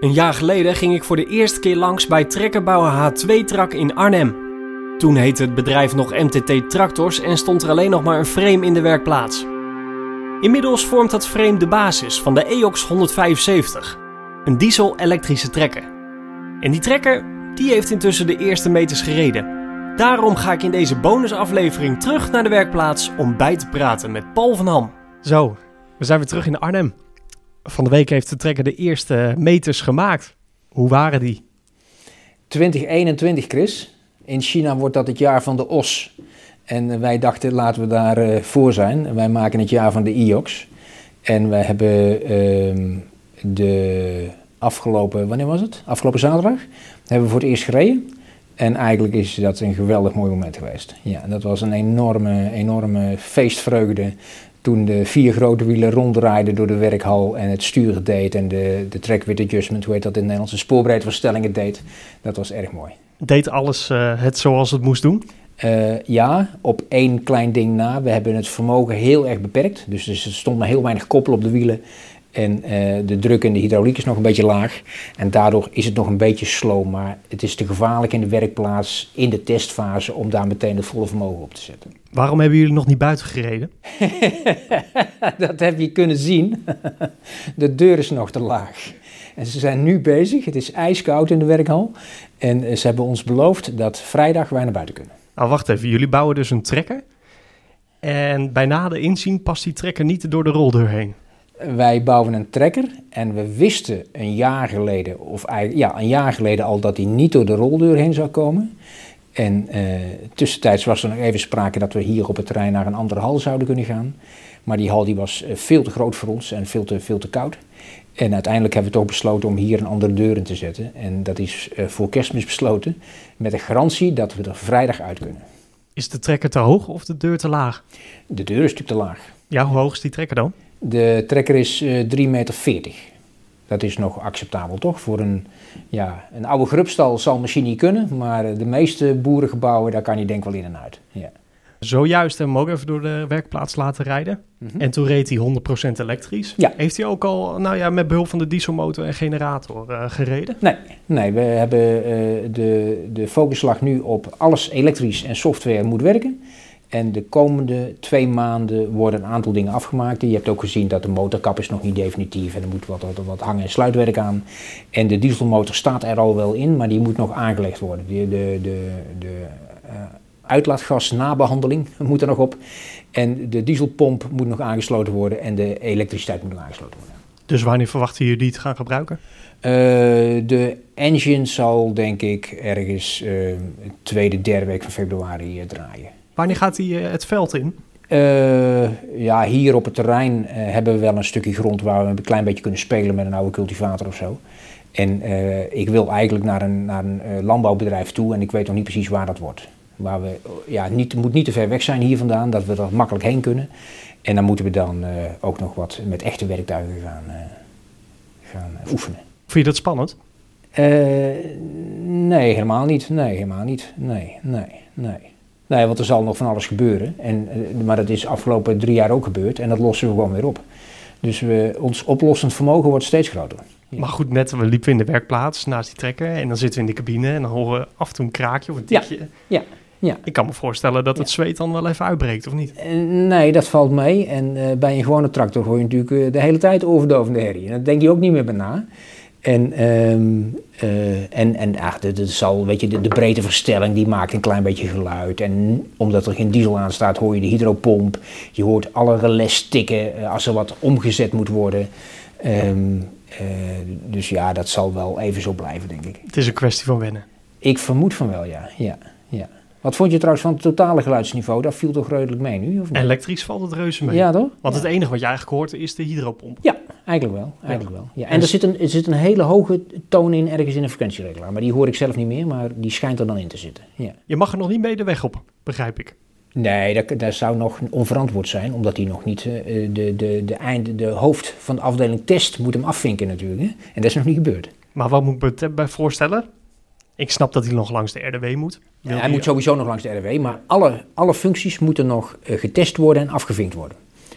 Een jaar geleden ging ik voor de eerste keer langs bij trekkerbouwer H2-Trak in Arnhem. Toen heette het bedrijf nog MTT Tractors en stond er alleen nog maar een frame in de werkplaats. Inmiddels vormt dat frame de basis van de EOX 175, een diesel-elektrische trekker. En die trekker die heeft intussen de eerste meters gereden. Daarom ga ik in deze bonusaflevering terug naar de werkplaats om bij te praten met Paul van Ham. Zo, we zijn weer terug in Arnhem. Van de week heeft de trekker de eerste meters gemaakt. Hoe waren die? 2021, Chris. In China wordt dat het jaar van de os. En wij dachten, laten we daar uh, voor zijn. Wij maken het jaar van de IOX. En wij hebben uh, de afgelopen, wanneer was het? Afgelopen zaterdag hebben we voor het eerst gereden. En eigenlijk is dat een geweldig mooi moment geweest. Ja, dat was een enorme, enorme feestvreugde toen de vier grote wielen ronddraaiden door de werkhal en het sturen deed en de, de track with adjustment, hoe heet dat in het Nederlands, de spoorbreedteverstellingen deed. Dat was erg mooi. Deed alles uh, het zoals het moest doen? Uh, ja, op één klein ding na. We hebben het vermogen heel erg beperkt. Dus, dus er stond maar heel weinig koppel op de wielen. En uh, de druk in de hydrauliek is nog een beetje laag. En daardoor is het nog een beetje slow. Maar het is te gevaarlijk in de werkplaats, in de testfase, om daar meteen het volle vermogen op te zetten. Waarom hebben jullie nog niet buiten gereden? dat heb je kunnen zien. de deur is nog te laag. En ze zijn nu bezig. Het is ijskoud in de werkhal. En ze hebben ons beloofd dat vrijdag wij naar buiten kunnen. Nou, wacht even. Jullie bouwen dus een trekker. En bij nader inzien past die trekker niet door de roldeur heen. Wij bouwen een trekker en we wisten een jaar geleden, of ja, een jaar geleden al, dat hij niet door de roldeur heen zou komen. En uh, tussentijds was er nog even sprake dat we hier op het terrein naar een andere hal zouden kunnen gaan. Maar die hal die was veel te groot voor ons en veel te, veel te koud. En uiteindelijk hebben we toch besloten om hier een andere deur in te zetten. En dat is uh, voor kerstmis besloten, met de garantie dat we er vrijdag uit kunnen. Is de trekker te hoog of de deur te laag? De deur is natuurlijk te laag. Ja, hoe hoog is die trekker dan? De trekker is uh, 3,40 meter. Dat is nog acceptabel, toch? Voor een, ja, een oude grubstal zal misschien niet kunnen, maar de meeste boerengebouwen, daar kan je denk ik wel in en uit. Ja. Zojuist hem ook even door de werkplaats laten rijden. Mm -hmm. En toen reed hij 100% elektrisch. Ja. Heeft hij ook al nou ja, met behulp van de dieselmotor en generator uh, gereden? Nee, nee we hebben uh, de, de focus lag nu op alles elektrisch en software moet werken. En de komende twee maanden worden een aantal dingen afgemaakt. Je hebt ook gezien dat de motorkap is nog niet definitief en er moet wat, wat, wat hang- en sluitwerk aan. En de dieselmotor staat er al wel in, maar die moet nog aangelegd worden. De, de, de, de uh, uitlaatgasnabehandeling moet er nog op. En de dieselpomp moet nog aangesloten worden en de elektriciteit moet nog aangesloten worden. Dus wanneer verwachten jullie die te gaan gebruiken? Uh, de engine zal denk ik ergens uh, tweede, derde week van februari draaien. Wanneer gaat hij het veld in? Uh, ja, hier op het terrein uh, hebben we wel een stukje grond waar we een klein beetje kunnen spelen met een oude cultivator of zo. En uh, ik wil eigenlijk naar een, naar een landbouwbedrijf toe en ik weet nog niet precies waar dat wordt. Waar we, ja, niet, moet niet te ver weg zijn hier vandaan, dat we er makkelijk heen kunnen. En dan moeten we dan ook nog wat met echte werktuigen gaan, gaan oefenen. Vind je dat spannend? nee, helemaal niet. Nee, helemaal niet. Nee, nee, nee. Nee, want er zal nog van alles gebeuren. En, maar dat is afgelopen drie jaar ook gebeurd en dat lossen we gewoon weer op. Dus we, ons oplossend vermogen wordt steeds groter. Ja. Maar goed, net we liepen in de werkplaats naast die trekker en dan zitten we in de cabine en dan horen we af en toe een kraakje of een tikje. Ja, ja. ja. Ik kan me voorstellen dat het zweet dan wel even uitbreekt, of niet? Nee, dat valt mee. En uh, bij een gewone tractor hoor je natuurlijk uh, de hele tijd overdovende herrie. En daar denk je ook niet meer bij na. En, um, uh, en, en ach, de, de, zal, weet je, de, de breedteverstelling die maakt een klein beetje geluid. En omdat er geen diesel aan staat, hoor je de hydropomp. Je hoort alle relais tikken uh, als er wat omgezet moet worden. Um, uh, dus ja, dat zal wel even zo blijven, denk ik. Het is een kwestie van wennen. Ik vermoed van wel, ja. ja, ja. Wat vond je trouwens van het totale geluidsniveau? Dat viel toch redelijk mee nu? Of niet? Elektrisch valt het reuze mee. Ja, toch? Want ja. het enige wat je eigenlijk hoort is de hydropomp. Ja, eigenlijk wel. Eigenlijk ja. wel. Ja. En er zit, een, er zit een hele hoge toon in ergens in een frequentieregelaar. Maar die hoor ik zelf niet meer, maar die schijnt er dan in te zitten. Ja. Je mag er nog niet mee de weg op, begrijp ik. Nee, dat, dat zou nog onverantwoord zijn, omdat hij nog niet uh, de, de, de, eind, de hoofd van de afdeling test moet hem afvinken natuurlijk. Hè? En dat is nog niet gebeurd. Maar wat moet ik me bij voorstellen? Ik snap dat hij nog langs de RDW moet. Ja, hij moet sowieso nog langs de RDW, maar alle, alle functies moeten nog uh, getest worden en afgevinkt worden.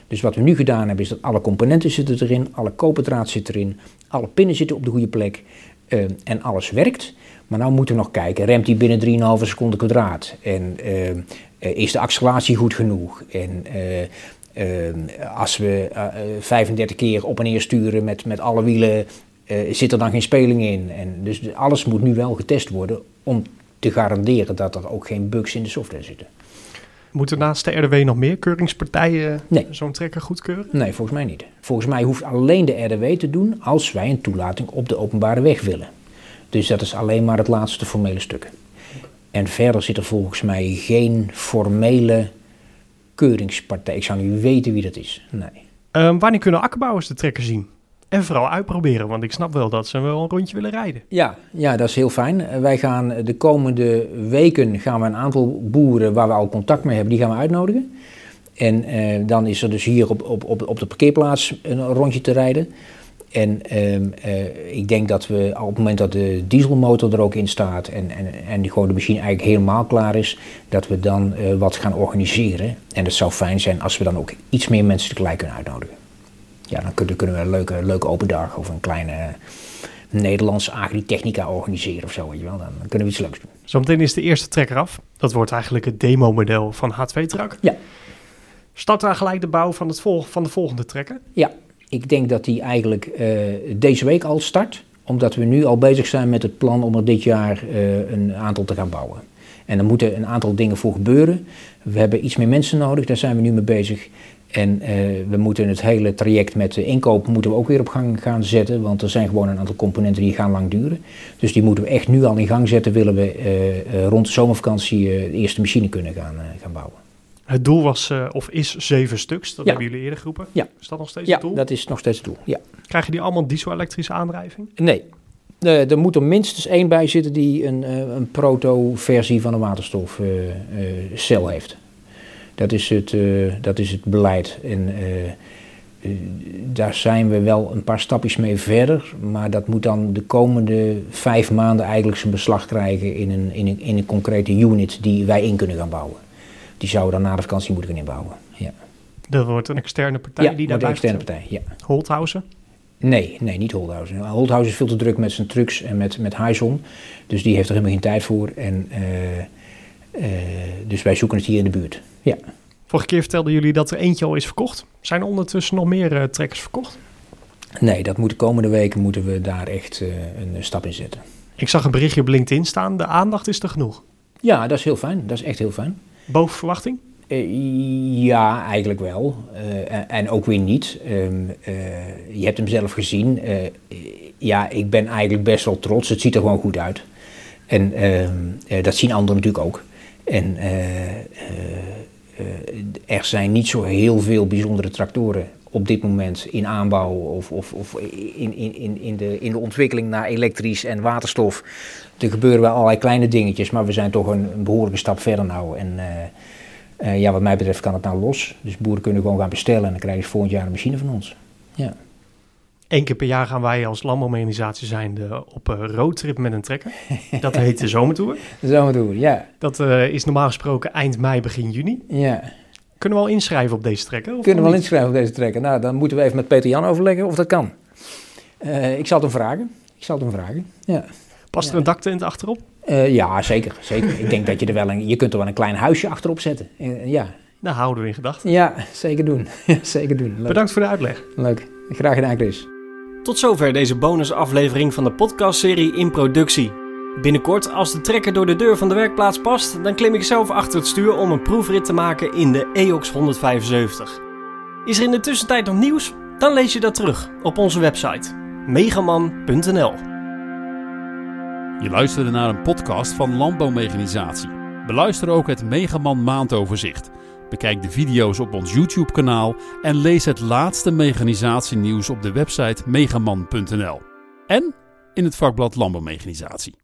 Dus wat we nu gedaan hebben is dat alle componenten zitten erin, alle koperdraad zit erin, alle pinnen zitten op de goede plek eh, en alles werkt. Maar nu moeten we nog kijken, remt hij binnen 3,5 seconden kwadraat? En eh, eh, is de acceleratie goed genoeg? En als we 35 keer op en neer sturen met, met alle wielen, zit er dan geen speling in? En dus alles moet nu wel getest worden om te garanderen dat er ook geen bugs in de software zitten. Moeten naast de RDW nog meer keuringspartijen nee. zo'n trekker goedkeuren? Nee, volgens mij niet. Volgens mij hoeft alleen de RDW te doen als wij een toelating op de openbare weg willen. Dus dat is alleen maar het laatste formele stuk. En verder zit er volgens mij geen formele keuringspartij. Ik zou niet weten wie dat is. Nee. Um, wanneer kunnen akkerbouwers de trekker zien? En vooral uitproberen, want ik snap wel dat ze wel een rondje willen rijden. Ja, ja, dat is heel fijn. Wij gaan de komende weken gaan we een aantal boeren waar we al contact mee hebben, die gaan we uitnodigen. En eh, dan is er dus hier op, op, op, op de parkeerplaats een rondje te rijden. En ehm, eh, ik denk dat we op het moment dat de dieselmotor er ook in staat en, en, en gewoon de machine eigenlijk helemaal klaar is, dat we dan uh, wat gaan organiseren. En het zou fijn zijn als we dan ook iets meer mensen tegelijk kunnen uitnodigen ja, dan kunnen, kunnen we een leuke, leuke open dag of een kleine Nederlandse agritechnica organiseren of zo. Weet je wel. Dan kunnen we iets leuks doen. Zometeen is de eerste trekker af. Dat wordt eigenlijk het demo-model van H2-trak. Ja. Start daar gelijk de bouw van, het vol van de volgende trekker? Ja, ik denk dat die eigenlijk uh, deze week al start. Omdat we nu al bezig zijn met het plan om er dit jaar uh, een aantal te gaan bouwen. En er moeten een aantal dingen voor gebeuren. We hebben iets meer mensen nodig, daar zijn we nu mee bezig. En uh, we moeten het hele traject met de inkoop moeten we ook weer op gang gaan zetten. Want er zijn gewoon een aantal componenten die gaan lang duren. Dus die moeten we echt nu al in gang zetten. Willen we uh, uh, rond de zomervakantie de eerste machine kunnen gaan, gaan bouwen. Het doel was of is zeven stuks. Dat ja. hebben jullie eerder geroepen. Ja. Is dat nog steeds ja, het doel? dat is nog steeds het doel. Ja. Krijgen die allemaal diesel-elektrische aandrijving? Nee. er moet er minstens één bij zitten die een, een proto-versie van een waterstofcel heeft. Dat is het, uh, dat is het beleid. En uh, daar zijn we wel een paar stapjes mee verder. Maar dat moet dan de komende vijf maanden eigenlijk zijn beslag krijgen in een, in een, in een concrete unit die wij in kunnen gaan bouwen. Die zouden dan na de vakantie moeten gaan inbouwen. Ja. Dat wordt een externe partij ja, die daarbij een externe partij, ja. Holthausen? Nee, nee, niet Holthausen. Holthausen is veel te druk met zijn trucks en met, met Hyson. Dus die heeft er helemaal geen tijd voor. En, uh, dus wij zoeken het hier in de buurt. Ja. Vorige keer vertelden jullie dat er eentje al is verkocht. Zijn er ondertussen nog meer uh, trekkers verkocht? Nee, dat moet de komende weken moeten we daar echt uh, een stap in zetten. Ik zag een berichtje op LinkedIn staan. De aandacht is er genoeg. Ja, dat is heel fijn. Dat is echt heel fijn. Boven verwachting? Uh, ja, eigenlijk wel. En, en, ook weer niet. Um, je hebt hem zelf gezien. ja, ik ben eigenlijk best wel trots. Het ziet er gewoon goed uit. En ehm, dat zien anderen natuurlijk ook. En er zijn niet zo heel veel bijzondere tractoren op dit moment in aanbouw of, of, of in, in, in, de, in de ontwikkeling naar elektrisch en waterstof. Er gebeuren wel allerlei kleine dingetjes, maar we zijn toch een, behoorlijke stap verder nou. En uh, uh, ja, wat mij betreft kan het nou los. Dus boeren kunnen gewoon gaan bestellen en dan krijgen ze volgend jaar een machine van ons. Ja. Eén keer per jaar gaan wij als landbouwmechanisatie zijn op een roadtrip met een trekker. Dat heet de Zomertour. De Zomertour, ja. Dat uh, is normaal gesproken eind mei, begin juni. Ja. Kunnen we al inschrijven op deze trekker? Kunnen we wel inschrijven op deze trekker? Nou, dan moeten we even met Peter Jan overleggen of dat kan. Uh, ik zal het hem vragen. Ik zal het hem vragen, ja. Past ja. er een daktent achterop? Uh, ja, zeker. zeker. ik denk dat je er wel een... Je kunt er wel een klein huisje achterop zetten. ja. Nou, houden we in gedachten. Ja, zeker doen. zeker doen. Leuk. Bedankt voor de uitleg. Leuk. Graag gedaan, Chris. Tot zover deze bonusaflevering van de podcastserie In Productie. Binnenkort, als de trekker door de deur van de werkplaats past, dan klim ik zelf achter het stuur om een proefrit te maken in de EOX 175. Is er in de tussentijd nog nieuws? Dan lees je dat terug op onze website megaman.nl. Je luisterde naar een podcast van Landbouwmechanisatie. Beluister ook het Megaman maandoverzicht. Bekijk de video's op ons YouTube-kanaal en lees het laatste mechanisatienieuws op de website megaman.nl en in het vakblad Landbouwmechanisatie.